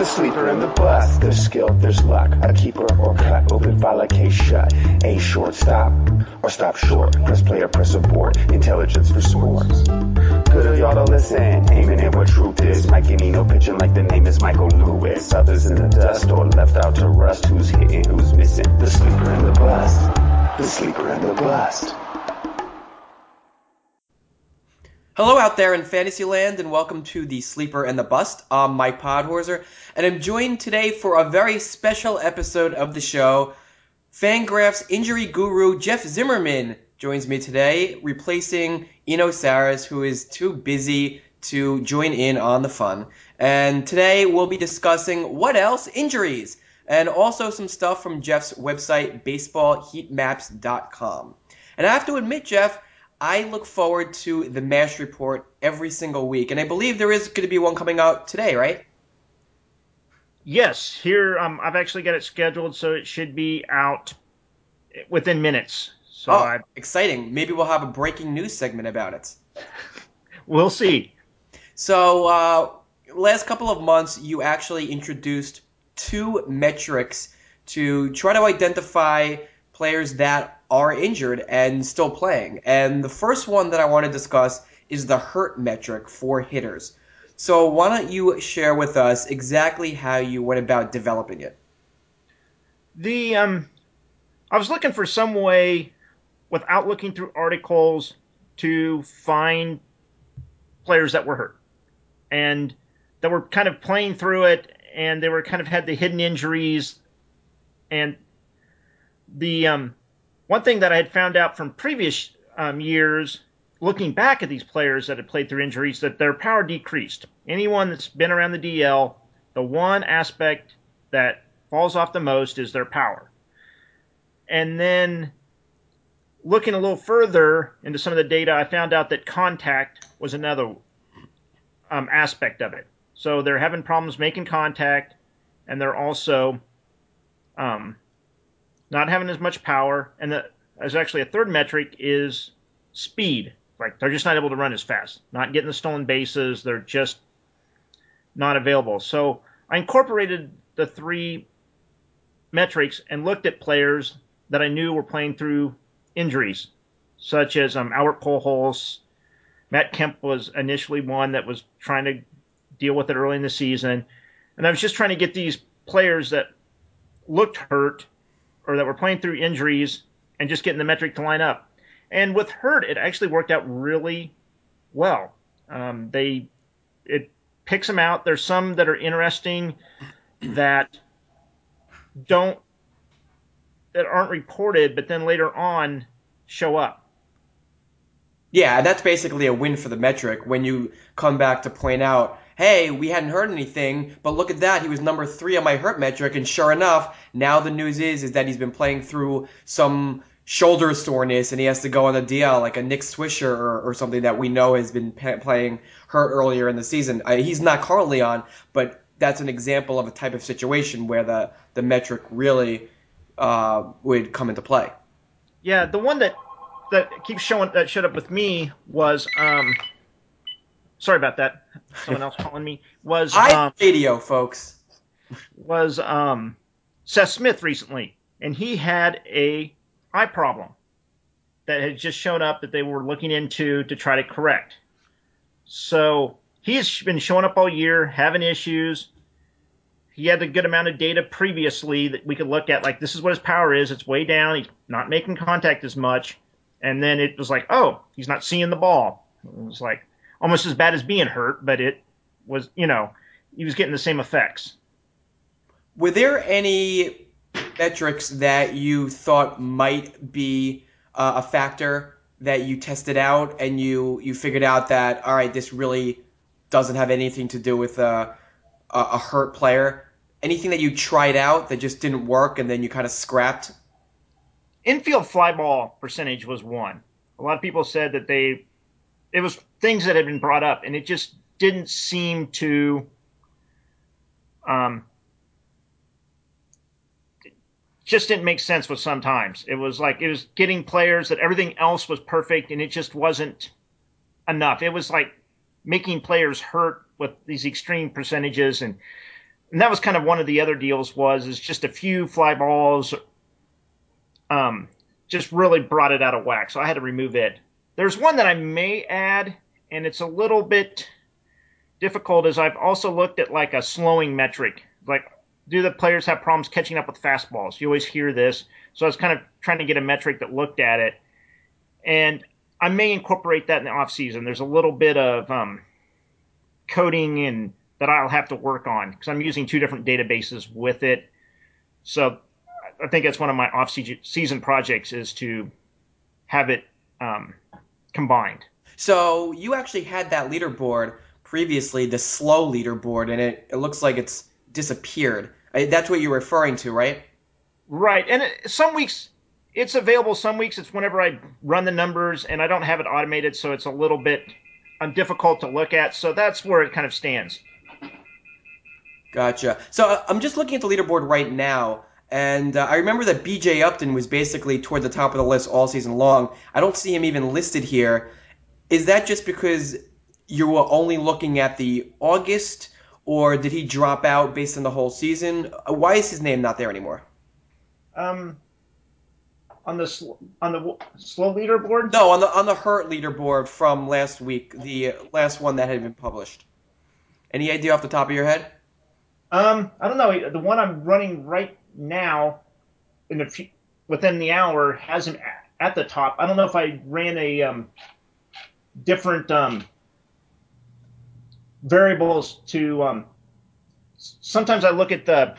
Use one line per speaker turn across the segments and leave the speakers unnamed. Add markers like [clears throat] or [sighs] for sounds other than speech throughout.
The sleeper and the bust. There's skill, there's luck. A keeper or cut. Open file a case shut. A short stop or stop short. Press play or press abort. Intelligence for sports. Good of y'all to listen. Aiming at what truth is. Mike Nino pitching like the name is Michael Lewis. Others in the dust or left out to rust. Who's hitting, who's missing? The sleeper and the bust. The sleeper and the bust.
Hello out there in Fantasyland, and welcome to the Sleeper and the Bust. I'm Mike Podhorzer, and I'm joined today for a very special episode of the show. Fangraphs injury guru Jeff Zimmerman joins me today, replacing Eno Sarris, who is too busy to join in on the fun. And today we'll be discussing what else? Injuries, and also some stuff from Jeff's website, baseballheatmaps.com. And I have to admit, Jeff, I look forward to the MASH report every single week, and I believe there is going to be one coming out today, right?
Yes, here um, I've actually got it scheduled, so it should be out within minutes. So
oh,
I,
exciting! Maybe we'll have a breaking news segment about it. [laughs]
we'll see.
So, uh, last couple of months, you actually introduced two metrics to try to identify players that are injured and still playing. And the first one that I want to discuss is the hurt metric for hitters. So why don't you share with us exactly how you went about developing it?
The um, I was looking for some way, without looking through articles, to find players that were hurt and that were kind of playing through it, and they were kind of had the hidden injuries, and the um, one thing that I had found out from previous um, years, looking back at these players that had played through injuries, that their power decreased. Anyone that's been around the DL, the one aspect that falls off the most is their power. And then looking a little further into some of the data, I found out that contact was another um, aspect of it. So they're having problems making contact, and they're also um, not having as much power, and the, there's actually a third metric is speed. Like they're just not able to run as fast, not getting the stolen bases. They're just not available. So I incorporated the three metrics and looked at players that I knew were playing through injuries, such as um, Albert Pujols. Matt Kemp was initially one that was trying to deal with it early in the season, and I was just trying to get these players that looked hurt or that were playing through injuries and just getting the metric to line up. And with Hurt, it actually worked out really well. Um, they it picks them out. There's some that are interesting that don't that aren't reported, but then later on show up.
Yeah, that's basically a win for the metric when you come back to point out hey, we hadn't heard anything, but look at that, he was number three on my hurt metric, and sure enough, now the news is is that he's been playing through some shoulder soreness and he has to go on the DL like a Nick Swisher or, or something that we know has been playing hurt earlier in the season. Uh, he's not currently on, but that's an example of a type of situation where the the metric really uh, would come into play.
Yeah, the one that that keeps showing that showed up with me was um, sorry about that. [laughs] Someone else calling me was
um, radio, folks.
Was um, Seth Smith recently, and he had a eye problem that had just shown up that they were looking into to try to correct. So he's been showing up all year, having issues. He had a good amount of data previously that we could look at, like this is what his power is. It's way down. He's not making contact as much. And then it was like, oh, he's not seeing the ball. It was like, almost as bad as being hurt, but it was, you know, he was getting the same effects.
Were there any metrics that you thought might be uh, a factor that you tested out and you you figured out that all right, this really doesn't have anything to do with a, a hurt player? Anything that you tried out that just didn't work and then you kind of scrapped?
Infield fly ball percentage was one. A lot of people said that they it was things that had been brought up, and it just didn't seem to um, just didn't make sense with sometimes. It was like it was getting players that everything else was perfect and it just wasn't enough. It was like making players hurt with these extreme percentages and and that was kind of one of the other deals was is just a few fly balls um, just really brought it out of whack. So I had to remove it. There's one that I may add, and it's a little bit difficult. Is I've also looked at like a slowing metric, like do the players have problems catching up with fastballs? You always hear this, so I was kind of trying to get a metric that looked at it, and I may incorporate that in the off season. There's a little bit of um, coding and that I'll have to work on because I'm using two different databases with it. So I think that's one of my off season projects is to have it um, combined.
So you actually had that leaderboard previously, the slow leaderboard, and it, it looks like it's disappeared. That's what you're referring to, right?
Right. And it, some weeks it's available. Some weeks it's whenever I run the numbers, and I don't have it automated, so it's a little bit difficult to look at. So that's where it kind of stands.
Gotcha. So uh, I'm just looking at the leaderboard right now. And uh, I remember that BJ Upton was basically toward the top of the list all season long. I don't see him even listed here. Is that just because you were only looking at the August, or did he drop out based on the whole season? Uh, why is his name not there anymore?
Um, on the sl- on the slow leaderboard?
No, on the on the hurt leaderboard from last week, the last one that had been published. Any idea off the top of your head?
Um, I don't know. The one I'm running right now, in the within the hour, has him at the top. I don't know if I ran a um, different um, variables to. Um, sometimes I look at the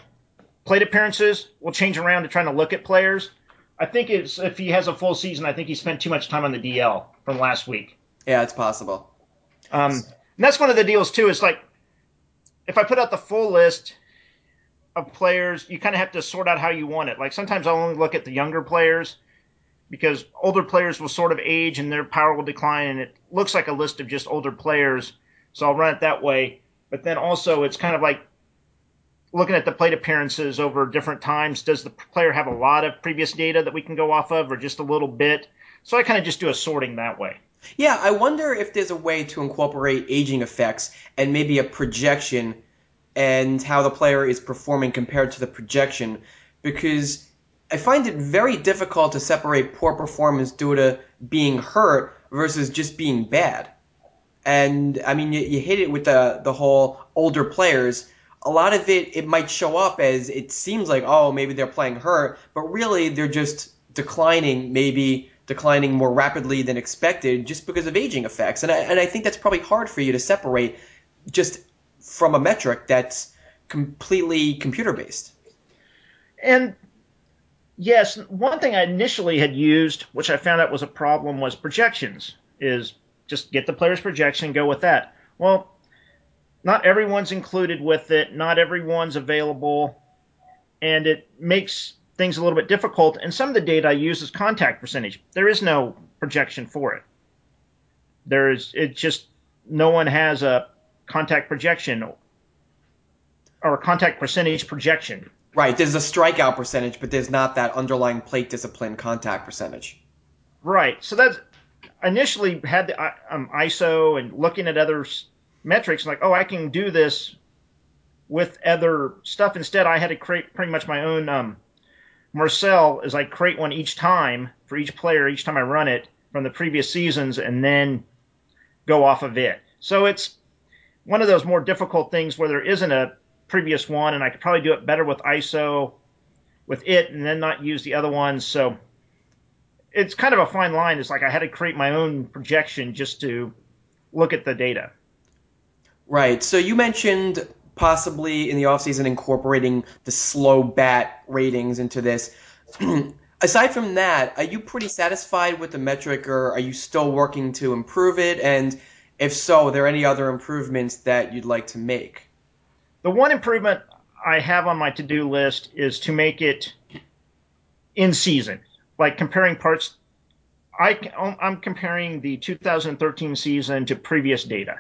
plate appearances. We'll change around to trying to look at players. I think it's if he has a full season. I think he spent too much time on the DL from last week.
Yeah, it's possible.
Um, and that's one of the deals too. Is like if I put out the full list of players, you kind of have to sort out how you want it. Like sometimes I'll only look at the younger players because older players will sort of age and their power will decline, and it looks like a list of just older players. So I'll run it that way. But then also, it's kind of like looking at the plate appearances over different times. Does the player have a lot of previous data that we can go off of, or just a little bit? So I kind of just do a sorting that way.
Yeah, I wonder if there's a way to incorporate aging effects and maybe a projection and how the player is performing compared to the projection because I find it very difficult to separate poor performance due to being hurt versus just being bad. And I mean, you, you hit it with the the whole older players. A lot of it it might show up as it seems like oh maybe they're playing hurt, but really they're just declining maybe declining more rapidly than expected just because of aging effects. And I, and I think that's probably hard for you to separate just from a metric that's completely computer based.
And yes, one thing I initially had used, which I found out was a problem, was projections. Is just get the player's projection, go with that. Well, not everyone's included with it, not everyone's available, and it makes things a little bit difficult. And some of the data I use is contact percentage. There is no projection for it. There is it just no one has a contact projection or contact percentage projection.
Right. There's a strikeout percentage, but there's not that underlying plate discipline contact percentage.
Right. So that's initially had the um, ISO and looking at other metrics, like, oh, I can do this with other stuff. Instead, I had to create pretty much my own um, Marcel. Is I create one each time for each player each time I run it from the previous seasons, and then go off of it. So it's one of those more difficult things where there isn't a previous one, and I could probably do it better with ISO with it, and then not use the other ones. So it's kind of a fine line. It's like I had to create my own projection just to look at the data.
Right. So you mentioned possibly in the offseason incorporating the slow bat ratings into this. [clears throat] Aside from that, are you pretty satisfied with the metric or are you still working to improve it? And if so, are there any other improvements that you'd like to make?
The one improvement I have on my to do list is to make it in season, like comparing parts. I, oh, I'm comparing the 2013 season to previous data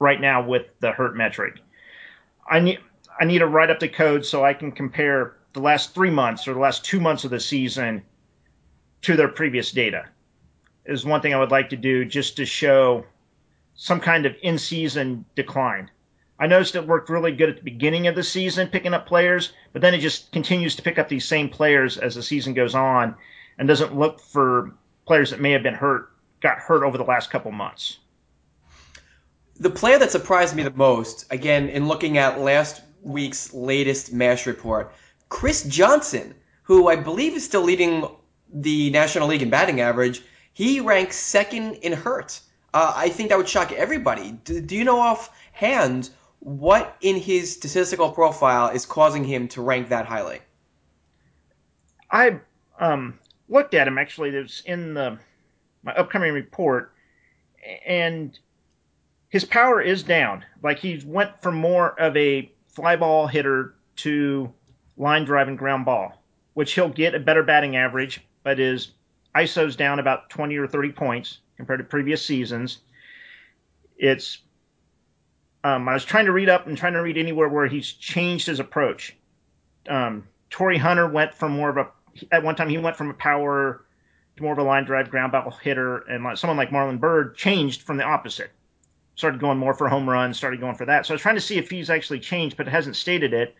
right now with the hurt metric. I need I need to write up the code so I can compare the last three months or the last two months of the season to their previous data. Is one thing I would like to do just to show some kind of in season decline. I noticed it worked really good at the beginning of the season, picking up players, but then it just continues to pick up these same players as the season goes on, and doesn't look for players that may have been hurt, got hurt over the last couple months.
The player that surprised me the most, again, in looking at last week's latest MASH report, Chris Johnson, who I believe is still leading the National League in batting average, he ranks second in hurt. Uh, I think that would shock everybody. Do, do you know offhand what in his statistical profile is causing him to rank that highly?
I um, looked at him actually. Was in the my upcoming report, and his power is down. Like he went from more of a fly ball hitter to line drive and ground ball, which he'll get a better batting average, but his ISO's down about 20 or 30 points compared to previous seasons. It's um, I was trying to read up and trying to read anywhere where he's changed his approach. Um, Hunter went from more of a at one time he went from a power to more of a line drive ground ball hitter, and someone like Marlon Byrd changed from the opposite. Started going more for home runs, started going for that. So I was trying to see if he's actually changed, but it hasn't stated it.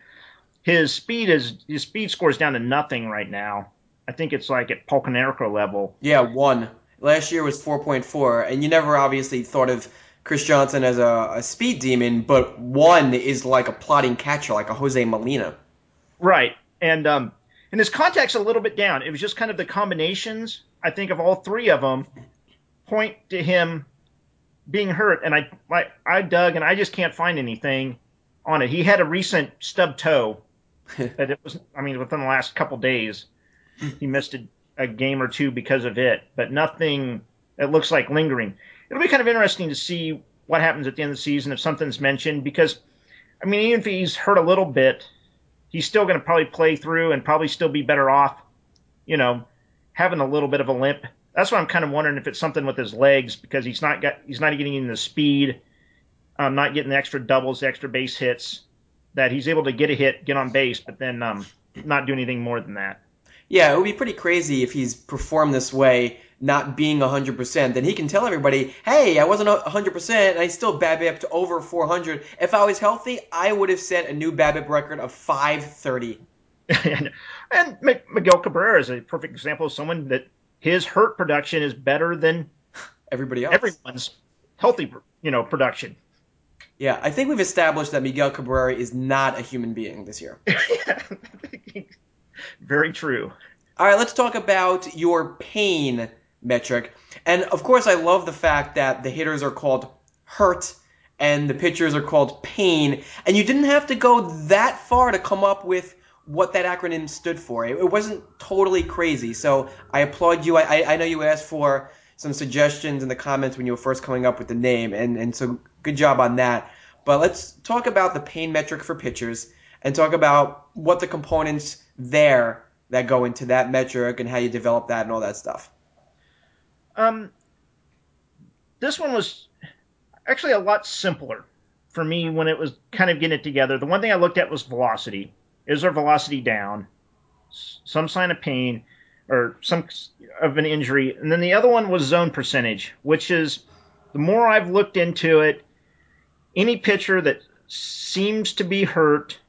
His speed is his speed scores down to nothing right now. I think it's like at Konerko level.
Yeah, one. Last year was 4.4, and you never obviously thought of Chris Johnson as a, a speed demon, but one is like a plotting catcher, like a Jose Molina.
Right, and um, and his contact's a little bit down. It was just kind of the combinations. I think of all three of them point to him being hurt, and I I, I dug and I just can't find anything on it. He had a recent stub toe [laughs] that it was. I mean, within the last couple days, he missed a, a game or two because of it, but nothing. It looks like lingering it'll be kind of interesting to see what happens at the end of the season if something's mentioned because, I mean, even if he's hurt a little bit, he's still going to probably play through and probably still be better off, you know, having a little bit of a limp. That's why I'm kind of wondering if it's something with his legs because he's not got he's not getting the speed, um, not getting the extra doubles, the extra base hits. That he's able to get a hit, get on base, but then um, not do anything more than that.
Yeah, it would be pretty crazy if he's performed this way not being 100%, then he can tell everybody, hey, I wasn't 100% and I still BABIP to over 400. If I was healthy, I would have set a new BABIP record of 530. [laughs]
and, and Miguel Cabrera is a perfect example of someone that his hurt production is better than
everybody else.
Everyone's healthy, you know, production.
Yeah, I think we've established that Miguel Cabrera is not a human being this year. [laughs] [laughs]
Very true.
All right, let's talk about your pain metric. And of course, I love the fact that the hitters are called hurt and the pitchers are called pain. And you didn't have to go that far to come up with what that acronym stood for. It, wasn't totally crazy. So I applaud you. I, I know you asked for some suggestions in the comments when you were first coming up with the name, and, and so good job on that. But let's talk about the pain metric for pitchers and talk about what the components there that go into that metric and how you develop that and all that stuff.
Um, this one was actually a lot simpler for me when it was kind of getting it together. The one thing I looked at was velocity. Is there velocity down? Some sign of pain or some of an injury. And then the other one was zone percentage, which is the more I've looked into it, any pitcher that seems to be hurt,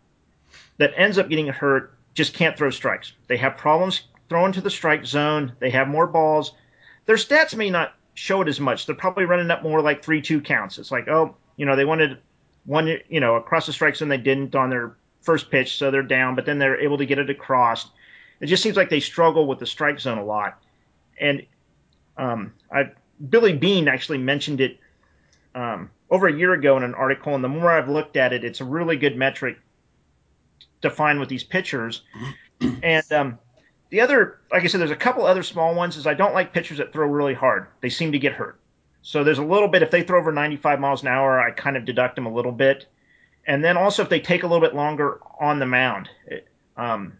that ends up getting hurt, just can't throw strikes. They have problems throwing to the strike zone. They have more balls their stats may not show it as much. They're probably running up more like three two counts. It's like, oh, you know, they wanted one, you know, across the strike zone. They didn't on their first pitch, so they're down. But then they're able to get it across. It just seems like they struggle with the strike zone a lot. And um, I, Billy Beane actually mentioned it um, over a year ago in an article. And the more I've looked at it, it's a really good metric to find with these pitchers. And um, the other, like I said, there's a couple other small ones. Is I don't like pitchers that throw really hard. They seem to get hurt. So there's a little bit. If they throw over 95 miles an hour, I kind of deduct them a little bit. And then also if they take a little bit longer on the mound, it, um,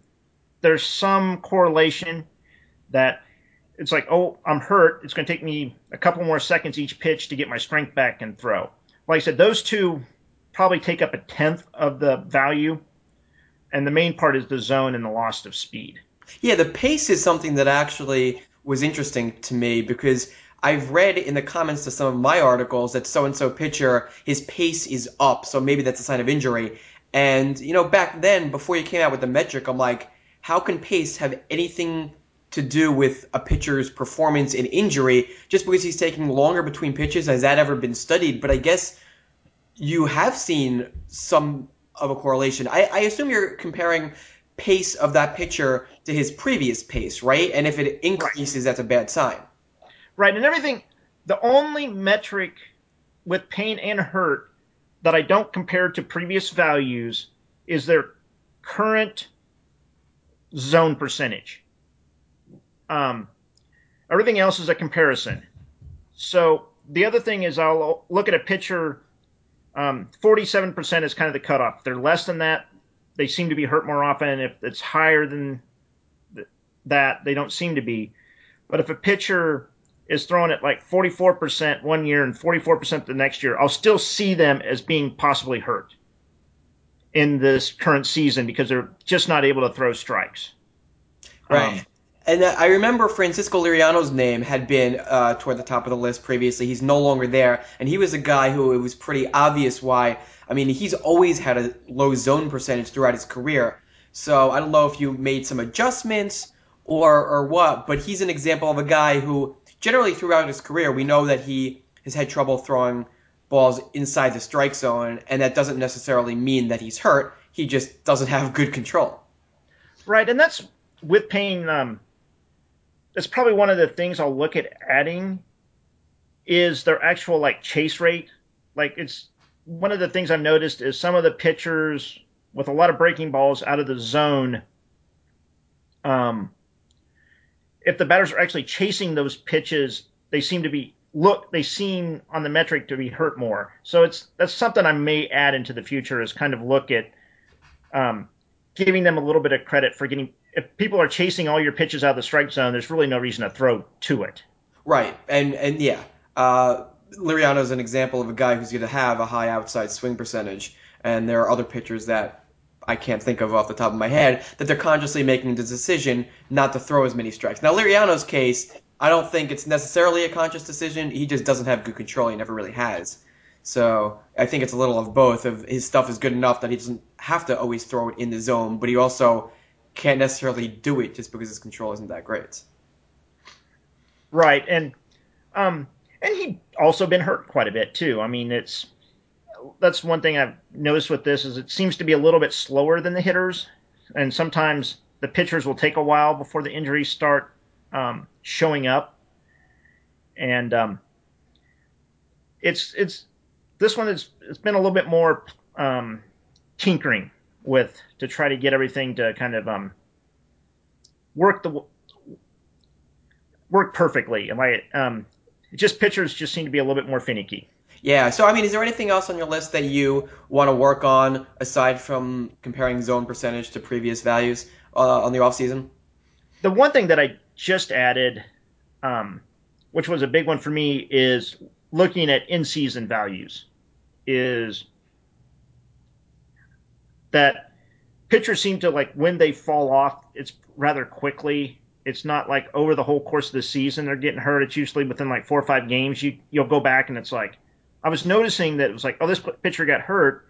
there's some correlation that it's like, oh, I'm hurt. It's going to take me a couple more seconds each pitch to get my strength back and throw. Like I said, those two probably take up a tenth of the value, and the main part is the zone and the loss of speed.
Yeah, the pace is something that actually was interesting to me because I've read in the comments to some of my articles that so and so pitcher, his pace is up, so maybe that's a sign of injury. And, you know, back then, before you came out with the metric, I'm like, how can pace have anything to do with a pitcher's performance in injury just because he's taking longer between pitches? Has that ever been studied? But I guess you have seen some of a correlation. I, I assume you're comparing pace of that pitcher to his previous pace, right? And if it increases, right. that's a bad sign.
Right, and everything. The only metric with pain and hurt that I don't compare to previous values is their current zone percentage. Um, everything else is a comparison. So the other thing is I'll look at a pitcher. Um, 47% is kind of the cutoff. If they're less than that, they seem to be hurt more often. If it's higher than that, they don't seem to be. But if a pitcher is throwing at like 44% one year and 44% the next year, I'll still see them as being possibly hurt in this current season because they're just not able to throw strikes.
Right. Um, and I remember Francisco Liriano's name had been uh, toward the top of the list previously. He's no longer there, and he was a guy who it was pretty obvious why. I mean, he's always had a low zone percentage throughout his career. So I don't know if you made some adjustments or or what, but he's an example of a guy who generally throughout his career we know that he has had trouble throwing balls inside the strike zone, and that doesn't necessarily mean that he's hurt. He just doesn't have good control.
Right, and that's with pain. Um, that's probably one of the things I'll look at adding is their actual like chase rate. Like it's one of the things I've noticed is some of the pitchers with a lot of breaking balls out of the zone. Um, if the batters are actually chasing those pitches, they seem to be look they seem on the metric to be hurt more. So it's that's something I may add into the future is kind of look at um, giving them a little bit of credit for getting if people are chasing all your pitches out of the strike zone, there's really no reason to throw to it.
Right, and and yeah, uh, Liriano is an example of a guy who's going to have a high outside swing percentage, and there are other pitchers that I can't think of off the top of my head that they're consciously making the decision not to throw as many strikes. Now, Liriano's case, I don't think it's necessarily a conscious decision. He just doesn't have good control. He never really has. So I think it's a little of both. Of his stuff is good enough that he doesn't have to always throw it in the zone, but he also can't necessarily do it just because his control isn't that great.
Right, and um, and he also been hurt quite a bit too. I mean, it's that's one thing I've noticed with this is it seems to be a little bit slower than the hitters, and sometimes the pitchers will take a while before the injuries start um, showing up, and um, it's it's this one is it's been a little bit more um, tinkering with to try to get everything to kind of um, work the work perfectly. Am I um, just pitchers just seem to be a little bit more finicky.
Yeah. So I mean, is there anything else on your list that you want to work on aside from comparing zone percentage to previous values uh, on the off season?
The one thing that I just added, um, which was a big one for me, is looking at in season values. Is that pitchers seem to like when they fall off, it's rather quickly. It's not like over the whole course of the season they're getting hurt. It's usually within like four or five games. You you'll go back and it's like I was noticing that it was like, oh, this pitcher got hurt,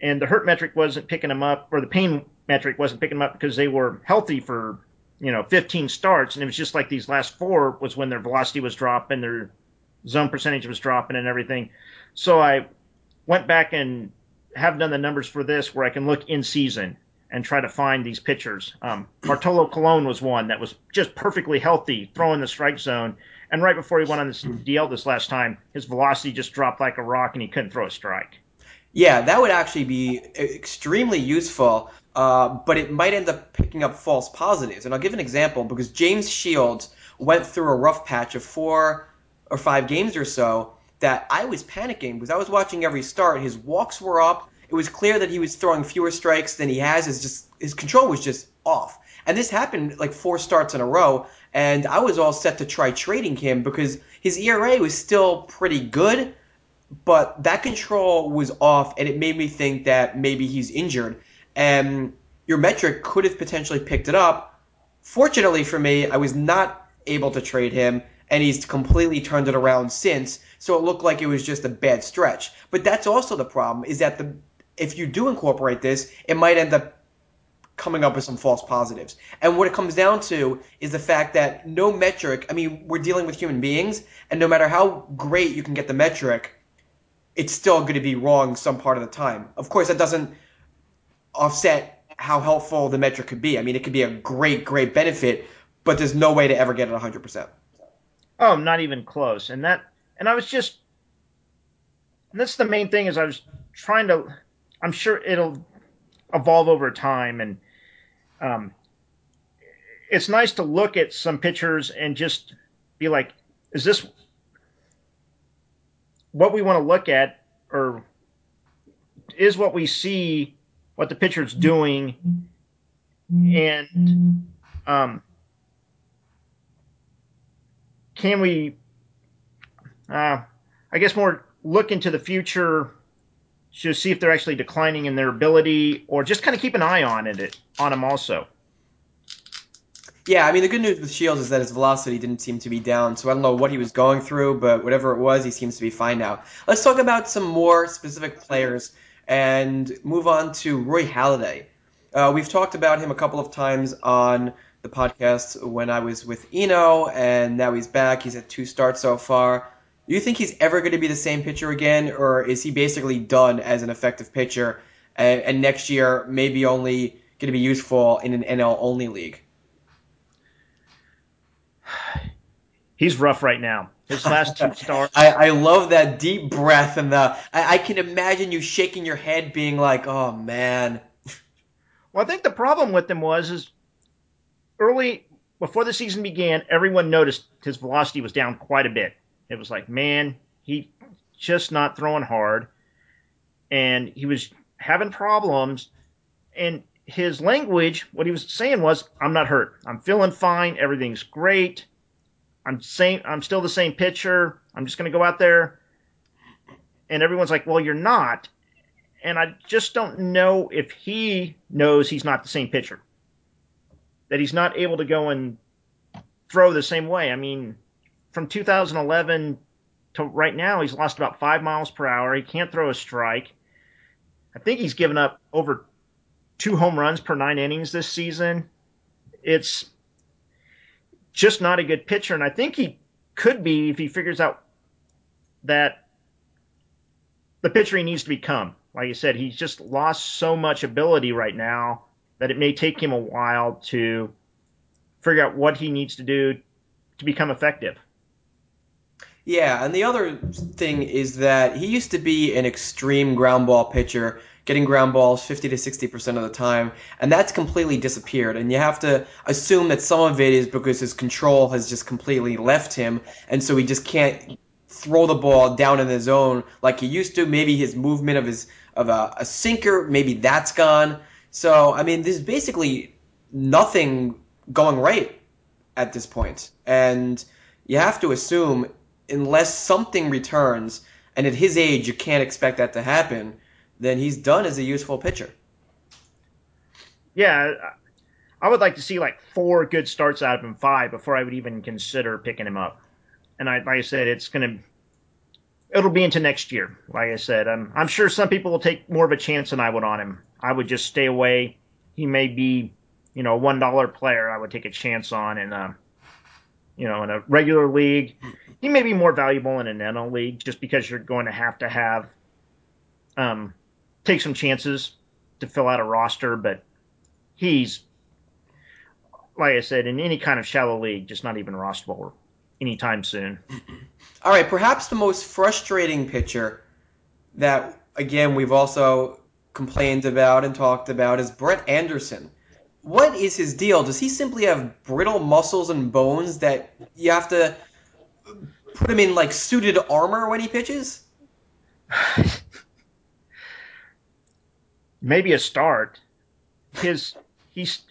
and the hurt metric wasn't picking them up, or the pain metric wasn't picking them up because they were healthy for you know 15 starts, and it was just like these last four was when their velocity was dropping, their zone percentage was dropping, and everything. So I went back and have done the numbers for this where I can look in season and try to find these pitchers. Um, Bartolo Colon was one that was just perfectly healthy, throwing the strike zone, and right before he went on this DL this last time, his velocity just dropped like a rock and he couldn't throw a strike.
Yeah, that would actually be extremely useful, uh, but it might end up picking up false positives. And I'll give an example because James Shields went through a rough patch of four or five games or so that I was panicking because I was watching every start. His walks were up. It was clear that he was throwing fewer strikes than he has. His just his control was just off. And this happened like four starts in a row, and I was all set to try trading him because his ERA was still pretty good, but that control was off, and it made me think that maybe he's injured. And your metric could have potentially picked it up. Fortunately for me, I was not able to trade him, and he's completely turned it around since. So it looked like it was just a bad stretch. But that's also the problem is that the if you do incorporate this, it might end up coming up with some false positives. And what it comes down to is the fact that no metric, I mean, we're dealing with human beings, and no matter how great you can get the metric, it's still going to be wrong some part of the time. Of course, that doesn't offset how helpful the metric could be. I mean, it could be a great, great benefit, but there's no way to ever get it 100%.
Oh, not even close. And that, and I was just, and that's the main thing is I was trying to, I'm sure it'll evolve over time, and um, it's nice to look at some pictures and just be like, is this what we want to look at, or is what we see what the pitcher's doing, and um, can we, uh, I guess, more look into the future to see if they're actually declining in their ability, or just kind of keep an eye on it on them also.
Yeah, I mean the good news with Shields is that his velocity didn't seem to be down, so I don't know what he was going through, but whatever it was, he seems to be fine now. Let's talk about some more specific players and move on to Roy Halladay. Uh, we've talked about him a couple of times on the podcast when I was with Eno, and now he's back. He's had two starts so far. Do you think he's ever going to be the same pitcher again, or is he basically done as an effective pitcher, and, and next year maybe only going to be useful in an NL only league? [sighs]
He's rough right now. His last two [laughs] starts.
I, I love that deep breath and the. I, I can imagine you shaking your head, being like, "Oh man."
Well, I think the problem with him was is early before the season began, everyone noticed his velocity was down quite a bit. It was like, man, he just not throwing hard, and he was having problems. And his language, what he was saying was, "I'm not hurt. I'm feeling fine. Everything's great. I'm same. I'm still the same pitcher. I'm just going to go out there." And everyone's like, "Well, you're not." And I just don't know if he knows he's not the same pitcher. That he's not able to go and throw the same way. I mean, from 2011 to right now, he's lost about five miles per hour. He can't throw a strike. I think he's given up over two home runs per nine innings this season. It's just not a good pitcher, and I think he could be if he figures out that the pitcher he needs to become. Like I said, he's just lost so much ability right now that it may take him a while to figure out what he needs to do to become effective.
Yeah, and the other thing is that he used to be an extreme ground ball pitcher, getting ground balls 50 to 60% of the time, and that's completely disappeared. And you have to assume that some of it is because his control has just completely left him, and so he just can't throw the ball down in the zone like he used to. Maybe his movement of his of a, a sinker, maybe that's gone. So, I mean, there's basically nothing going right at this point. And you have to assume unless something returns, and at his age you can't expect that to happen, then he's done as a useful pitcher.
Yeah, I would like to see like four good starts out of him, five, before I would even consider picking him up. And I, like I said, it's gonna, it'll be into next year. Like I said, I'm, I'm sure some people will take more of a chance than I would on him. I would just stay away. He may be, you know, a one dollar player. I would take a chance on, and you know, in a regular league, he may be more valuable in an NL league just because you're going to have to have um, take some chances to fill out a roster. But he's, like I said, in any kind of shallow league, just not even rosterable anytime soon. [clears throat]
All right, perhaps the most frustrating pitcher that, again, we've also complained about and talked about is Brett Anderson what is his deal? Does he simply have brittle muscles and bones that you have to put him in like suited armor when he pitches? [sighs]
Maybe a start. His he's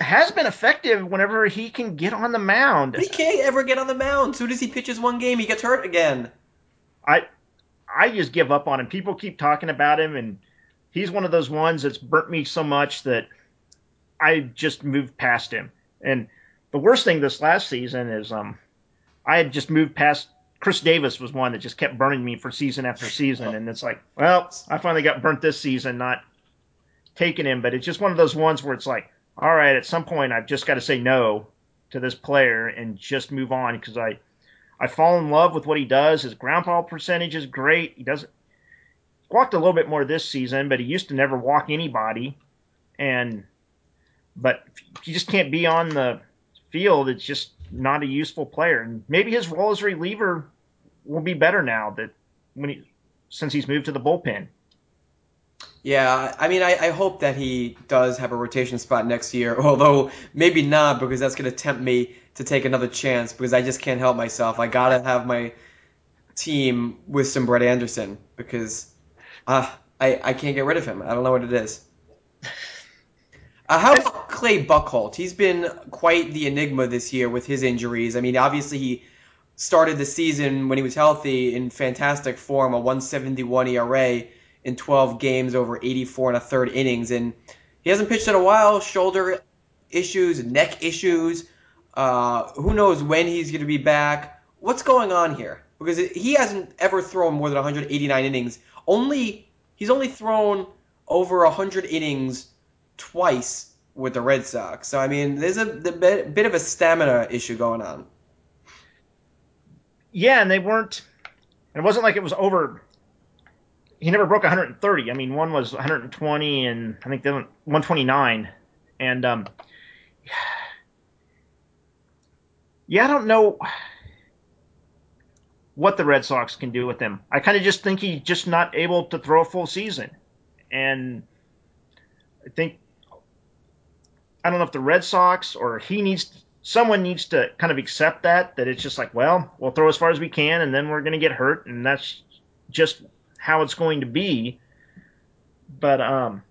has been effective whenever he can get on the mound.
He can't ever get on the mound. As soon as he pitches one game, he gets hurt again.
I I just give up on him. People keep talking about him, and he's one of those ones that's burnt me so much that I just moved past him. And the worst thing this last season is um, I had just moved past. Chris Davis was one that just kept burning me for season after season, and it's like, well, I finally got burnt this season, not taking him, but it's just one of those ones where it's like, all right, at some point I've just got to say no to this player and just move on because I I fall in love with what he does. His ground ball percentage is great. He doesn't walked a little bit more this season, but he used to never walk anybody. And but he just can't be on the field. It's just not a useful player. And maybe his role as reliever will be better now that when he since he's moved to the bullpen.
Yeah, I mean, I, I hope that he does have a rotation spot next year, [laughs] although maybe not because that's going to tempt me to take another chance because I just can't help myself. I got to have my team with some Brett Anderson because uh, I, I can't get rid of him. I don't know what it is. Uh, how about Clay Buchholz? He's been quite the enigma this year with his injuries. I mean, obviously he started the season when he was healthy in fantastic form, a 171 ERA in 12 games over 84 and a third innings, and he hasn't pitched in a while. Shoulder issues, neck issues. Uh, who knows when he's going to be back? What's going on here? Because he hasn't ever thrown more than 189 innings. Only he's only thrown over 100 innings twice with the Red Sox. So I mean, there's a, a bit, bit of a stamina issue going on.
Yeah, and they weren't. It wasn't like it was over. He never broke 130. I mean, one was 120, and I think the 129, and um, [sighs] yeah, I don't know what the Red Sox can do with him. I kind of just think he's just not able to throw a full season, and I think I don't know if the Red Sox or he needs someone needs to kind of accept that that it's just like, well, we'll throw as far as we can and then we're going to get hurt and that's just how it's going to be. But um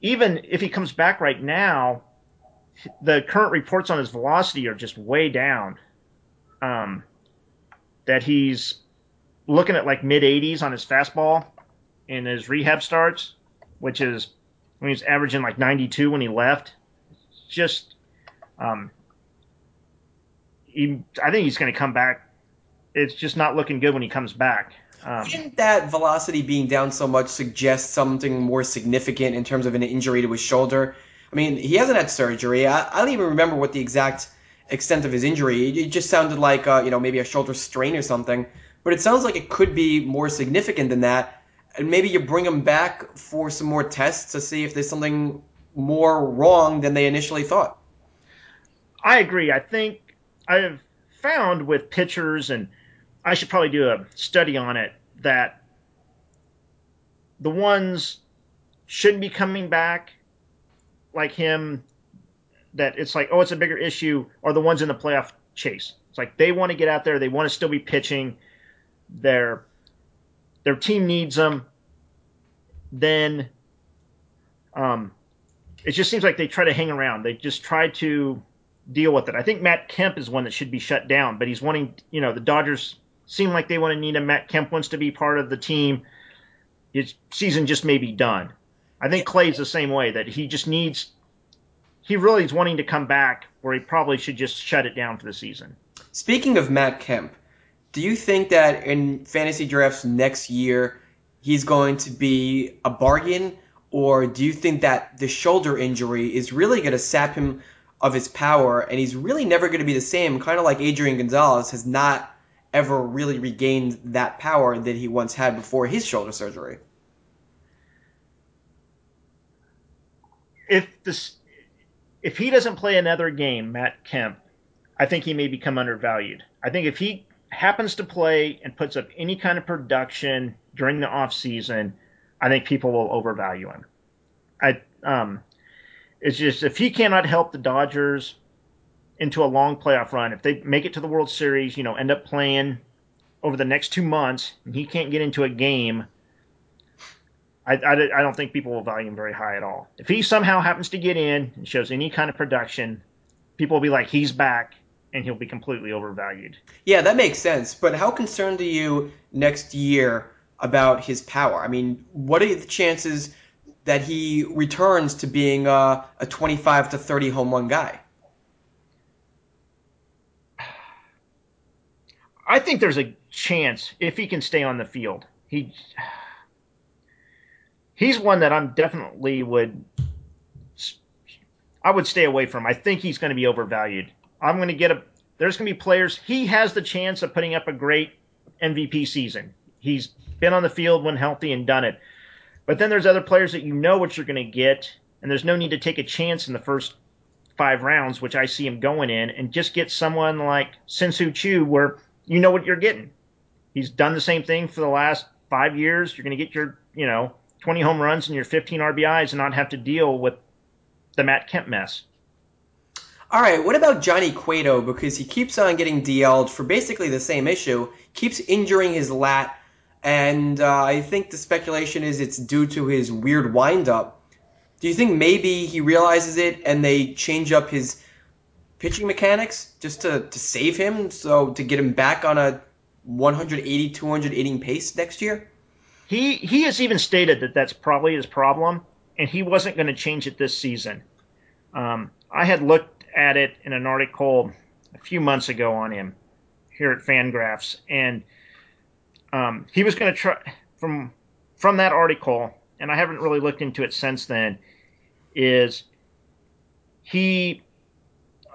even if he comes back right now, the current reports on his velocity are just way down. Um that he's looking at like mid 80s on his fastball in his rehab starts, which is when he's averaging like 92 when he left just um, he, I think he's going to come back. It's just not looking good when he comes back.
Um, Didn't that velocity being down so much suggest something more significant in terms of an injury to his shoulder? I mean, he hasn't had surgery. I, I don't even remember what the exact extent of his injury. It just sounded like uh, you know maybe a shoulder strain or something. But it sounds like it could be more significant than that. And maybe you bring him back for some more tests to see if there's something more wrong than they initially thought.
I agree. I think I've found with pitchers, and I should probably do a study on it, that the ones shouldn't be coming back like him, that it's like, oh, it's a bigger issue, are the ones in the playoff chase. It's like they want to get out there, they want to still be pitching, their their team needs them. Then um, it just seems like they try to hang around. They just try to deal with it. I think Matt Kemp is one that should be shut down, but he's wanting, you know, the Dodgers seem like they want to need him. Matt Kemp wants to be part of the team. His season just may be done. I think Clay's the same way that he just needs. He really is wanting to come back, where he probably should just shut it down for the season.
Speaking of Matt Kemp, do you think that in fantasy drafts next year he's going to be a bargain? Or do you think that the shoulder injury is really going to sap him of his power and he's really never going to be the same, kind of like Adrian Gonzalez has not ever really regained that power that he once had before his shoulder surgery?
If this if he doesn't play another game, Matt Kemp, I think he may become undervalued. I think if he happens to play and puts up any kind of production during the off season – I think people will overvalue him. I um, it's just if he cannot help the Dodgers into a long playoff run, if they make it to the World Series, you know, end up playing over the next two months, and he can't get into a game, I, I, I don't think people will value him very high at all. If he somehow happens to get in and shows any kind of production, people will be like, he's back, and he'll be completely overvalued.
Yeah, that makes sense. But how concerned are you next year about his power. I mean, what are the chances that he returns to being a, a 25 to 30 home run guy?
I think there's a chance if he can stay on the field. He he's one that I'm definitely would I would stay away from. I think he's going to be overvalued. I'm going to get a there's going to be players he has the chance of putting up a great MVP season. He's been on the field when healthy and done it. But then there's other players that you know what you're going to get and there's no need to take a chance in the first five rounds, which I see him going in, and just get someone like Shin-Soo Choo where you know what you're getting. He's done the same thing for the last five years. You're going to get your, you know, 20 home runs and your 15 RBIs and not have to deal with the Matt Kemp mess.
All right, what about Johnny Cueto? Because he keeps on getting DL'd for basically the same issue, keeps injuring his lat, and uh, I think the speculation is it's due to his weird windup. Do you think maybe he realizes it and they change up his pitching mechanics just to, to save him, so to get him back on a 180, 200 inning pace next year?
He he has even stated that that's probably his problem, and he wasn't going to change it this season. Um, I had looked at it in an article a few months ago on him here at Fangraphs, and um, he was going to try from from that article, and I haven't really looked into it since then. Is he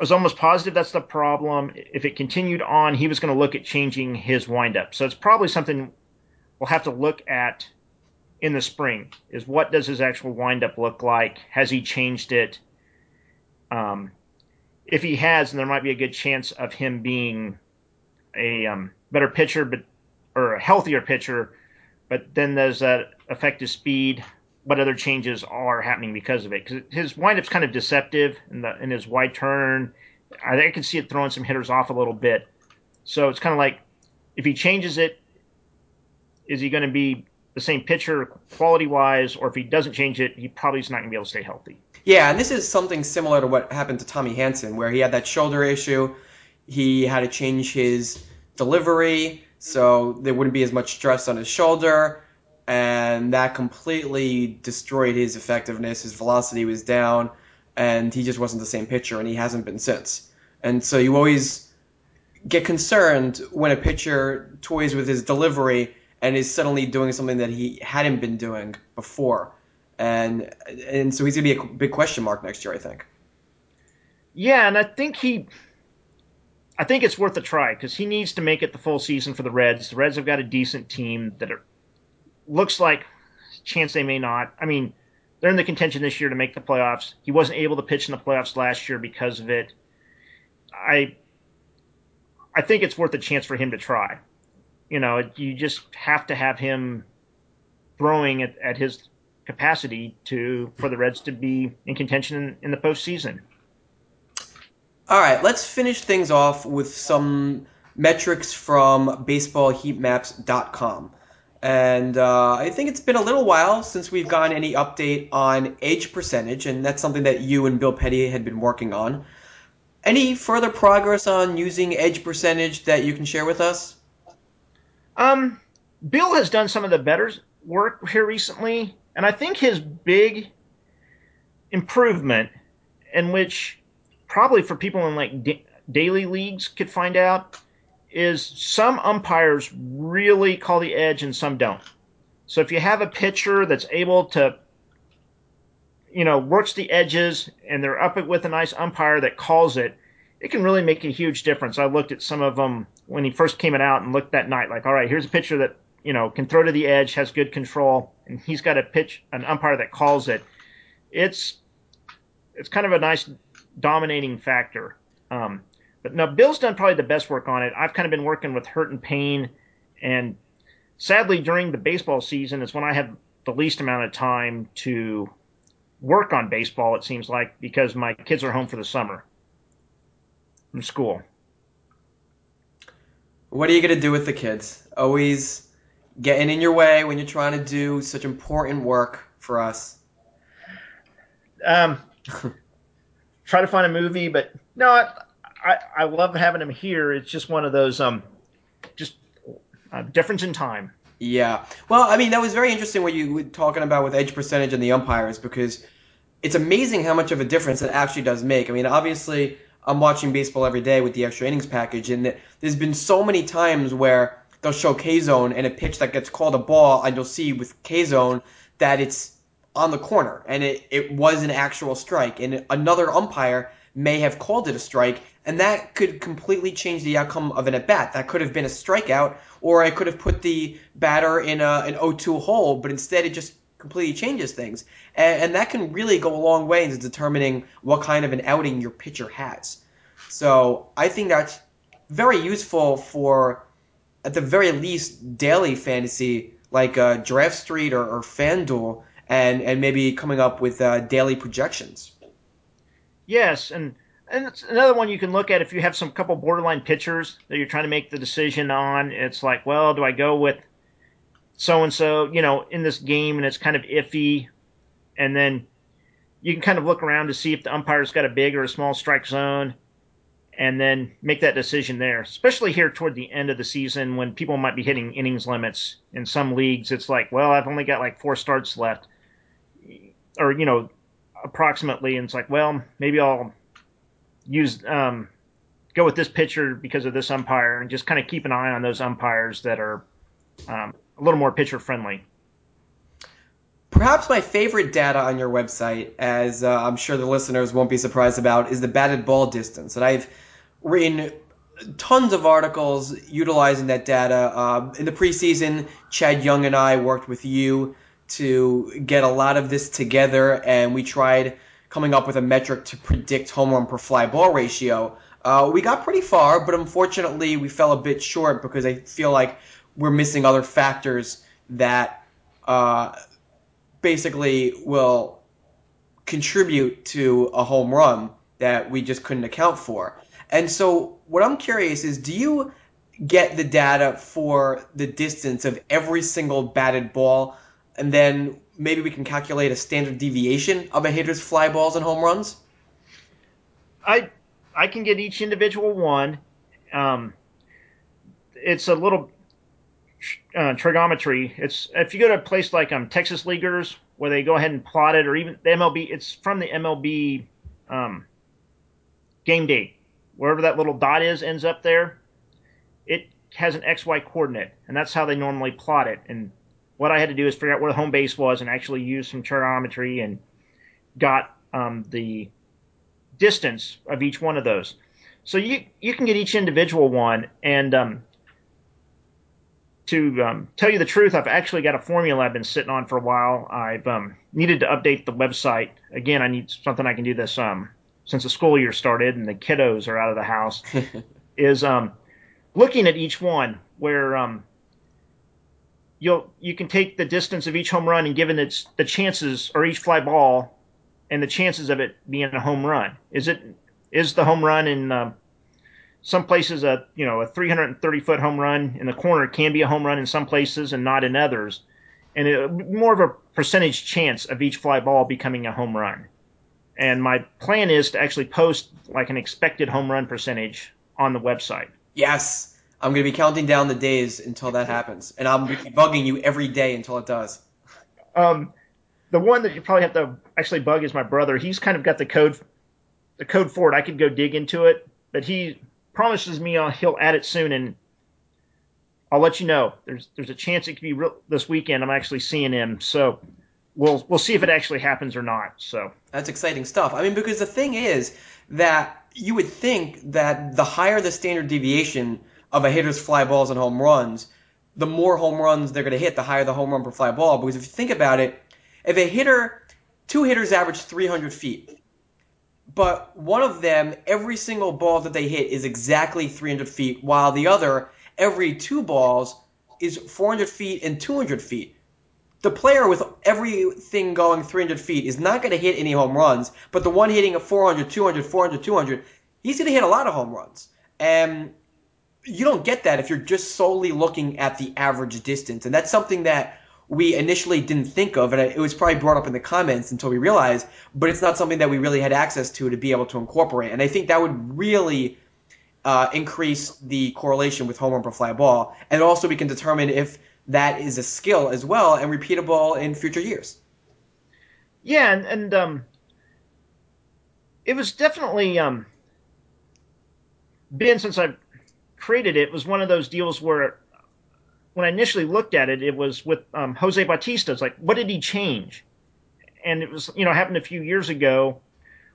was almost positive that's the problem. If it continued on, he was going to look at changing his windup. So it's probably something we'll have to look at in the spring. Is what does his actual windup look like? Has he changed it? Um, if he has, then there might be a good chance of him being a um, better pitcher, but or a healthier pitcher. But then does that affect his speed? What other changes are happening because of it? Because his windup's kind of deceptive in the in his wide turn. I, I can see it throwing some hitters off a little bit. So it's kind of like if he changes it, is he going to be the same pitcher quality wise, or if he doesn't change it, he probably is not going to be able to stay healthy.
Yeah, and this is something similar to what happened to Tommy Hanson, where he had that shoulder issue. He had to change his delivery so there wouldn't be as much stress on his shoulder, and that completely destroyed his effectiveness. His velocity was down, and he just wasn't the same pitcher, and he hasn't been since. And so you always get concerned when a pitcher toys with his delivery and is suddenly doing something that he hadn't been doing before. And and so he's gonna be a big question mark next year, I think.
Yeah, and I think he, I think it's worth a try because he needs to make it the full season for the Reds. The Reds have got a decent team that are, looks like chance they may not. I mean, they're in the contention this year to make the playoffs. He wasn't able to pitch in the playoffs last year because of it. I, I think it's worth a chance for him to try. You know, you just have to have him throwing at, at his capacity to for the Reds to be in contention in, in the postseason.
All right, let's finish things off with some metrics from baseballheatmaps.com. And uh, I think it's been a little while since we've gotten any update on edge percentage, and that's something that you and Bill Petty had been working on. Any further progress on using edge percentage that you can share with us?
Um, Bill has done some of the better work here recently, and I think his big improvement, in which probably for people in like da- daily leagues could find out, is some umpires really call the edge and some don't. So if you have a pitcher that's able to, you know, works the edges and they're up with a nice umpire that calls it, it can really make a huge difference. I looked at some of them when he first came out and looked that night, like, all right, here's a pitcher that you know can throw to the edge, has good control, and he's got a pitch, an umpire that calls it. It's it's kind of a nice dominating factor. Um, now Bill's done probably the best work on it. I've kind of been working with hurt and pain, and sadly during the baseball season is when I have the least amount of time to work on baseball. It seems like because my kids are home for the summer from school.
What are you going to do with the kids? Always getting in your way when you're trying to do such important work for us.
Um, [laughs] try to find a movie, but no, I, I, I love having them here. It's just one of those um, just uh, difference in time.
Yeah. Well, I mean, that was very interesting what you were talking about with edge percentage and the umpires because it's amazing how much of a difference it actually does make. I mean, obviously, I'm watching baseball every day with the extra innings package, and there's been so many times where they'll show K zone and a pitch that gets called a ball, and you'll see with K zone that it's on the corner and it, it was an actual strike, and another umpire may have called it a strike, and that could completely change the outcome of an at bat. That could have been a strikeout, or I could have put the batter in a, an 0-2 hole, but instead it just completely changes things, and, and that can really go a long way into determining what kind of an outing your pitcher has. So I think that's very useful for, at the very least, daily fantasy like uh, Draft Street or, or FanDuel, and and maybe coming up with uh, daily projections.
Yes, and and it's another one you can look at if you have some couple borderline pitchers that you're trying to make the decision on. It's like, well, do I go with so and so, you know, in this game, and it's kind of iffy, and then you can kind of look around to see if the umpire's got a big or a small strike zone, and then make that decision there. Especially here toward the end of the season when people might be hitting innings limits. In some leagues, it's like, well, I've only got like four starts left, or you know, approximately, and it's like, well, maybe I'll use um, go with this pitcher because of this umpire, and just kind of keep an eye on those umpires that are um, a little more pitcher friendly.
Perhaps my favorite data on your website, as uh, I'm sure the listeners won't be surprised about, is the batted ball distance. And I've written tons of articles utilizing that data. Um, in the preseason, Chad Young and I worked with you to get a lot of this together, and we tried coming up with a metric to predict home run per fly ball ratio. Uh, we got pretty far, but unfortunately, we fell a bit short because I feel like we're missing other factors that uh, basically will contribute to a home run that we just couldn't account for. And so, what I'm curious is do you get the data for the distance of every single batted ball, and then maybe we can calculate a standard deviation of a hitter's fly balls and home runs?
I I can get each individual one. Um, it's a little uh, trigonometry. It's if you go to a place like um, Texas Leaguers where they go ahead and plot it, or even the MLB. It's from the MLB um, game day, wherever that little dot is ends up there. It has an XY coordinate, and that's how they normally plot it. And what I had to do is figure out where the home base was and actually use some trigonometry and got um, the distance of each one of those. So you you can get each individual one, and um, to um, tell you the truth, I've actually got a formula I've been sitting on for a while. I've um, needed to update the website. Again, I need something I can do this um, since the school year started and the kiddos are out of the house. [laughs] is um, looking at each one where um, you'll you can take the distance of each home run and given its the chances or each fly ball and the chances of it being a home run. Is it is the home run in uh, some places a you know a 330 foot home run in the corner can be a home run in some places and not in others, and it, more of a percentage chance of each fly ball becoming a home run. And my plan is to actually post like an expected home run percentage on the website.
Yes, I'm going to be counting down the days until that happens, and I'm bugging you every day until it does.
Um, the one that you probably have to actually bug is my brother. He's kind of got the code, the code for it. I could go dig into it, but he promises me he'll add it soon, and I'll let you know. There's there's a chance it could be real, this weekend. I'm actually seeing him, so we'll we'll see if it actually happens or not. So
that's exciting stuff. I mean, because the thing is that you would think that the higher the standard deviation of a hitter's fly balls and home runs, the more home runs they're going to hit, the higher the home run per fly ball. Because if you think about it, if a hitter, two hitters average 300 feet, but one of them, every single ball that they hit is exactly 300 feet, while the other, every two balls, is 400 feet and 200 feet. The player with everything going 300 feet is not going to hit any home runs, but the one hitting a 400, 200, 400, 200, he's going to hit a lot of home runs. And you don't get that if you're just solely looking at the average distance. And that's something that we initially didn't think of, and it was probably brought up in the comments until we realized, but it's not something that we really had access to to be able to incorporate. And I think that would really uh, increase the correlation with home run per fly ball, and also we can determine if that is a skill as well and repeatable in future years.
Yeah, and, and um, it was definitely um, been since I've created it was one of those deals where when I initially looked at it, it was with um, Jose Bautista. It's like, what did he change? And it was, you know, happened a few years ago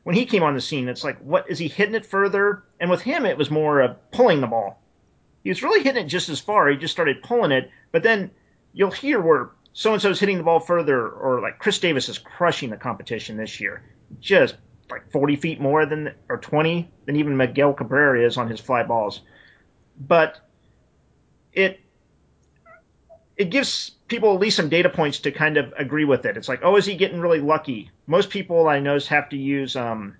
when he came on the scene. It's like, what is he hitting it further? And with him, it was more uh, pulling the ball. He was really hitting it just as far. He just started pulling it, but then you'll hear where so and so is hitting the ball further, or like Chris Davis is crushing the competition this year, just like 40 feet more than or 20 than even Miguel Cabrera is on his fly balls. But it it gives people at least some data points to kind of agree with it. It's like, oh, is he getting really lucky? Most people I know have to use um,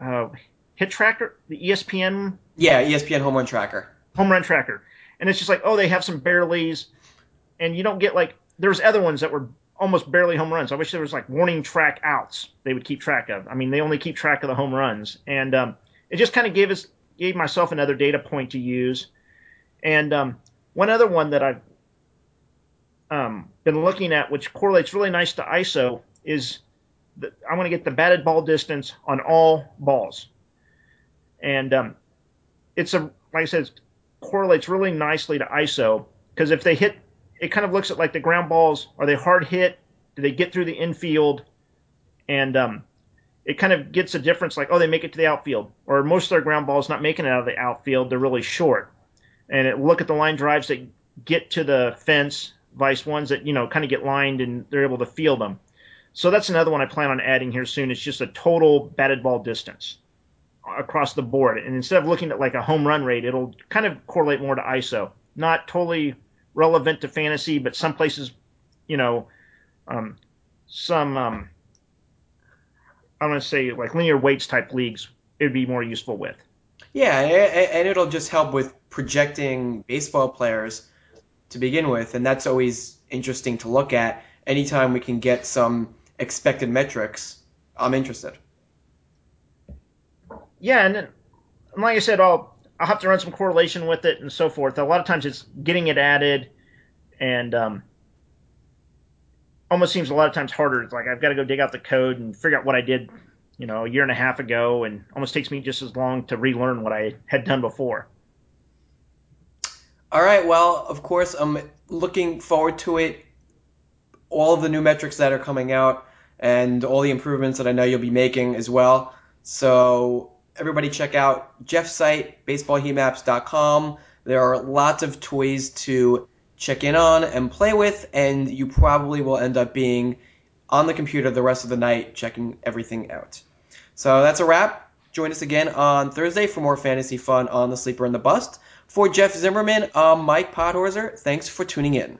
uh, Hit Tracker, the ESPN.
Yeah, ESPN Home Run Tracker.
Home Run Tracker, and it's just like, oh, they have some bareleys, and you don't get like there's other ones that were almost barely home runs. I wish there was like warning track outs they would keep track of. I mean, they only keep track of the home runs, and um, it just kind of gave us gave myself another data point to use. And um, one other one that I've um, been looking at, which correlates really nice to ISO, is that I want to get the batted ball distance on all balls, and um, it's a like I said, correlates really nicely to ISO because if they hit, it kind of looks at like the ground balls. Are they hard hit? Do they get through the infield? And um, it kind of gets a difference like, oh, they make it to the outfield, or most of their ground balls not making it out of the outfield, they're really short. And it, look at the line drives that get to the fence vice ones that you know kind of get lined and they're able to field them. So that's another one I plan on adding here soon. It's just a total batted ball distance across the board, and instead of looking at like a home run rate, it'll kind of correlate more to ISO. Not totally relevant to fantasy, but some places, you know, um, some um, I'm going to say like linear weights type leagues, it would be more useful with.
Yeah, and it'll just help with projecting baseball players to begin with, and that's always interesting to look at. Anytime we can get some expected metrics, I'm interested.
Yeah, and then, like I said, I'll I'll have to run some correlation with it and so forth. A lot of times it's getting it added, and um, almost seems a lot of times harder. It's like I've got to go dig out the code and figure out what I did, you know, a year and a half ago, and almost takes me just as long to relearn what I had done before.
All right. Well, of course, I'm looking forward to it. All of the new metrics that are coming out and all the improvements that I know you'll be making as well. So everybody check out Jeff's site, baseballheatmaps.com. There are lots of toys to check in on and play with, and you probably will end up being on the computer the rest of the night checking everything out. So that's a wrap. Join us again on Thursday for more fantasy fun on the Sleeper and the Bust. For Jeff Zimmerman, I'm Mike Podhorzer. Thanks for tuning in.